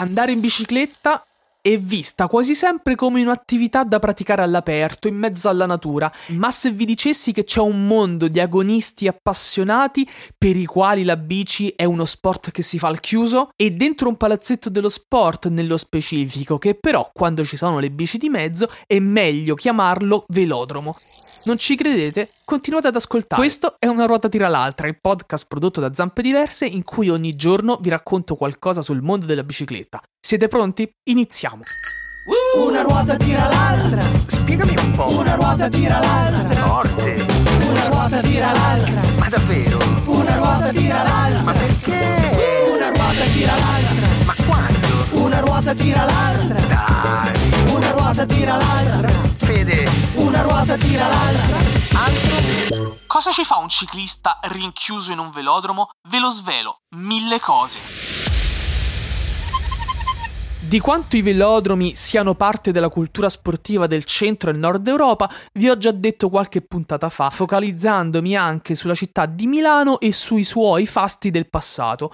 Andare in bicicletta è vista quasi sempre come un'attività da praticare all'aperto, in mezzo alla natura, ma se vi dicessi che c'è un mondo di agonisti appassionati per i quali la bici è uno sport che si fa al chiuso, e dentro un palazzetto dello sport nello specifico, che però quando ci sono le bici di mezzo è meglio chiamarlo velodromo. Non ci credete? Continuate ad ascoltare. Questo è Una ruota tira l'altra, il podcast prodotto da Zampe Diverse in cui ogni giorno vi racconto qualcosa sul mondo della bicicletta. Siete pronti? Iniziamo. Una ruota tira l'altra. Spiegami un po'. Una ruota tira l'altra. Forte. Una ruota tira l'altra. Ma davvero? Una ruota tira l'altra. Ma perché? Una ruota tira l'altra. Ma quando? Una ruota tira l'altra. Dai. Una ruota tira l'altra. Fede. Una ruota tira l'altra. Altro? Cosa ci fa un ciclista rinchiuso in un velodromo? Ve lo svelo, mille cose. Di quanto i velodromi siano parte della cultura sportiva del centro e nord Europa, vi ho già detto qualche puntata fa, focalizzandomi anche sulla città di Milano e sui suoi fasti del passato.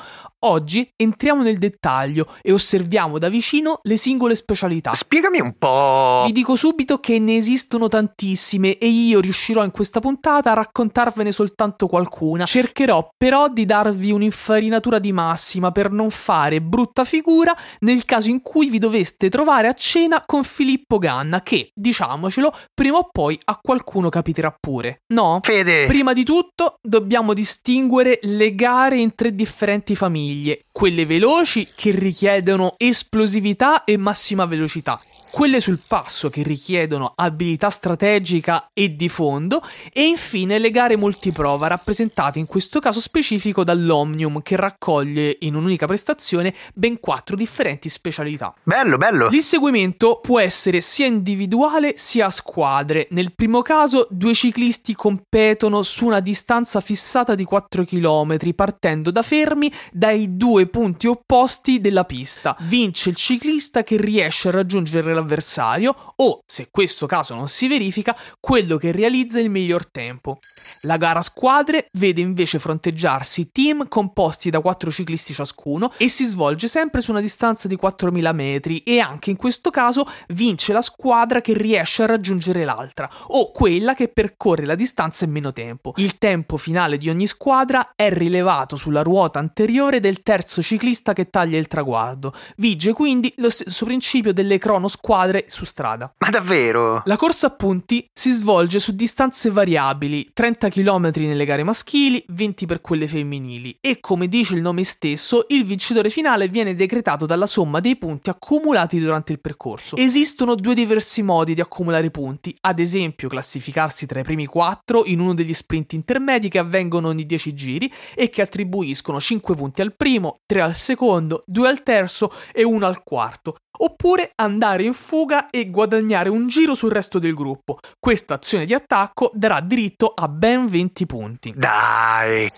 Oggi entriamo nel dettaglio e osserviamo da vicino le singole specialità. Spiegami un po'. Vi dico subito che ne esistono tantissime e io riuscirò in questa puntata a raccontarvene soltanto qualcuna. Cercherò però di darvi un'infarinatura di massima per non fare brutta figura nel caso in cui vi doveste trovare a cena con Filippo Ganna che, diciamocelo, prima o poi a qualcuno capiterà pure. No? Fede. Prima di tutto dobbiamo distinguere le gare in tre differenti famiglie, quelle veloci che richiedono esplosività e massima velocità, quelle sul passo che richiedono abilità strategica e di fondo e infine le gare multiprova rappresentate in questo caso specifico dall'Omnium che raccoglie in un'unica prestazione ben quattro differenti specialità. Bello, bello. L'inseguimento può essere sia individuale sia a squadre. Nel primo caso, due ciclisti competono su una distanza fissata di 4 km, partendo da fermi dai due punti opposti della pista. Vince il ciclista che riesce a raggiungere l'avversario o, se questo caso non si verifica, quello che realizza il miglior tempo. La gara a squadre vede invece fronteggiarsi team composti da 4 ciclisti ciascuno e si svolge sempre su una distanza di 4.000 metri e anche in questo caso vince la squadra che riesce a raggiungere l'altra o quella che percorre la distanza in meno tempo. Il tempo finale di ogni squadra è rilevato sulla ruota anteriore del terzo ciclista che taglia il traguardo. Vige quindi lo stesso principio delle cronosquadre su strada. Ma davvero? La corsa a punti si svolge su distanze variabili, 30 km nelle gare maschili, 20 per quelle femminili. E come dice il nome stesso, il vincitore finale viene decretato dalla somma dei punti accumulati durante il percorso. Esistono due diversi modi di accumulare punti, ad esempio classificarsi tra i primi 4 in uno degli sprint intermedi che avvengono ogni 10 giri e che attribuiscono 5 punti al primo, 3 al secondo, 2 al terzo e 1 al quarto oppure andare in fuga e guadagnare un giro sul resto del gruppo. Questa azione di attacco darà diritto a ben 20 punti. Dai.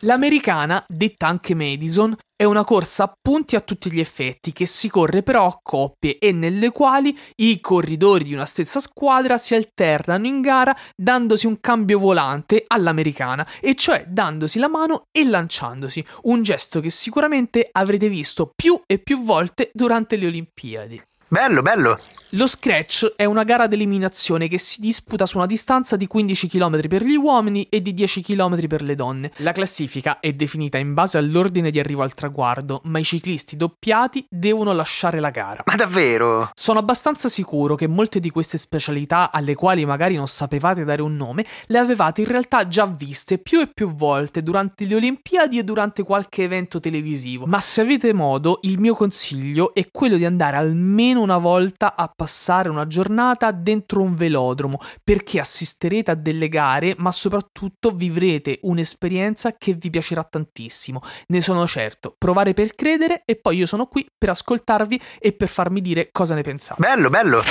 L'americana, detta anche Madison, è una corsa a punti a tutti gli effetti che si corre però a coppie e nelle quali i corridori di una stessa squadra si alternano in gara dandosi un cambio volante all'americana, e cioè dandosi la mano e lanciandosi, un gesto che sicuramente avrete visto più e più volte durante le Olimpiadi. Bello, bello. Lo scratch è una gara d'eliminazione che si disputa su una distanza di 15 km per gli uomini e di 10 km per le donne. La classifica è definita in base all'ordine di arrivo al traguardo, ma i ciclisti doppiati devono lasciare la gara. Ma davvero? Sono abbastanza sicuro che molte di queste specialità, alle quali magari non sapevate dare un nome, le avevate in realtà già viste più e più volte durante le Olimpiadi e durante qualche evento televisivo. Ma se avete modo, il mio consiglio è quello di andare almeno una volta a passare una giornata dentro un velodromo perché assisterete a delle gare ma soprattutto vivrete un'esperienza che vi piacerà tantissimo ne sono certo provare per credere e poi io sono qui per ascoltarvi e per farmi dire cosa ne pensate Bello, bello.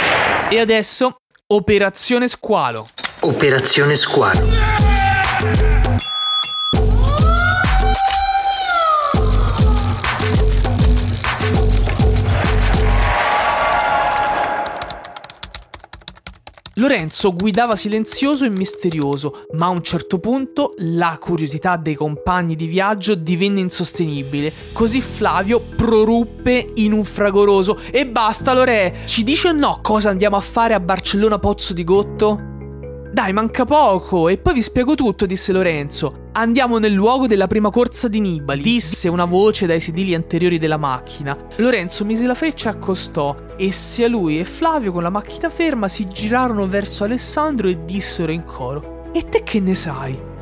e adesso operazione squalo Operazione Squalo. Lorenzo guidava silenzioso e misterioso, ma a un certo punto la curiosità dei compagni di viaggio divenne insostenibile. Così Flavio proruppe in un fragoroso E basta Lore, ci dice o no cosa andiamo a fare a Barcellona Pozzo di Gotto? Dai, manca poco, e poi vi spiego tutto, disse Lorenzo. Andiamo nel luogo della prima corsa di Nibali, disse una voce dai sedili anteriori della macchina. Lorenzo mise la freccia e accostò, e sia lui e Flavio con la macchina ferma si girarono verso Alessandro e dissero in coro: E te che ne sai?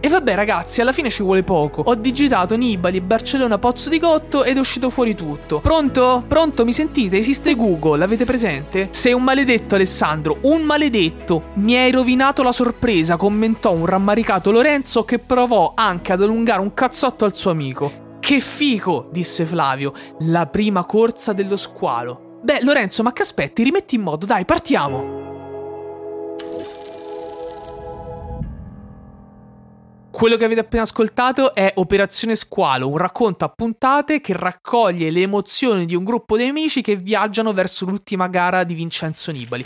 E vabbè ragazzi, alla fine ci vuole poco. Ho digitato Nibali, Barcellona, Pozzo di Gotto ed è uscito fuori tutto. Pronto? Pronto? Mi sentite? Esiste Google, l'avete presente? Sei un maledetto Alessandro, un maledetto. Mi hai rovinato la sorpresa, commentò un rammaricato Lorenzo che provò anche ad allungare un cazzotto al suo amico. Che fico, disse Flavio, la prima corsa dello squalo. Beh, Lorenzo, ma che aspetti? Rimetti in modo, dai, partiamo. Quello che avete appena ascoltato è Operazione Squalo, un racconto a puntate che raccoglie le emozioni di un gruppo di amici che viaggiano verso l'ultima gara di Vincenzo Nibali.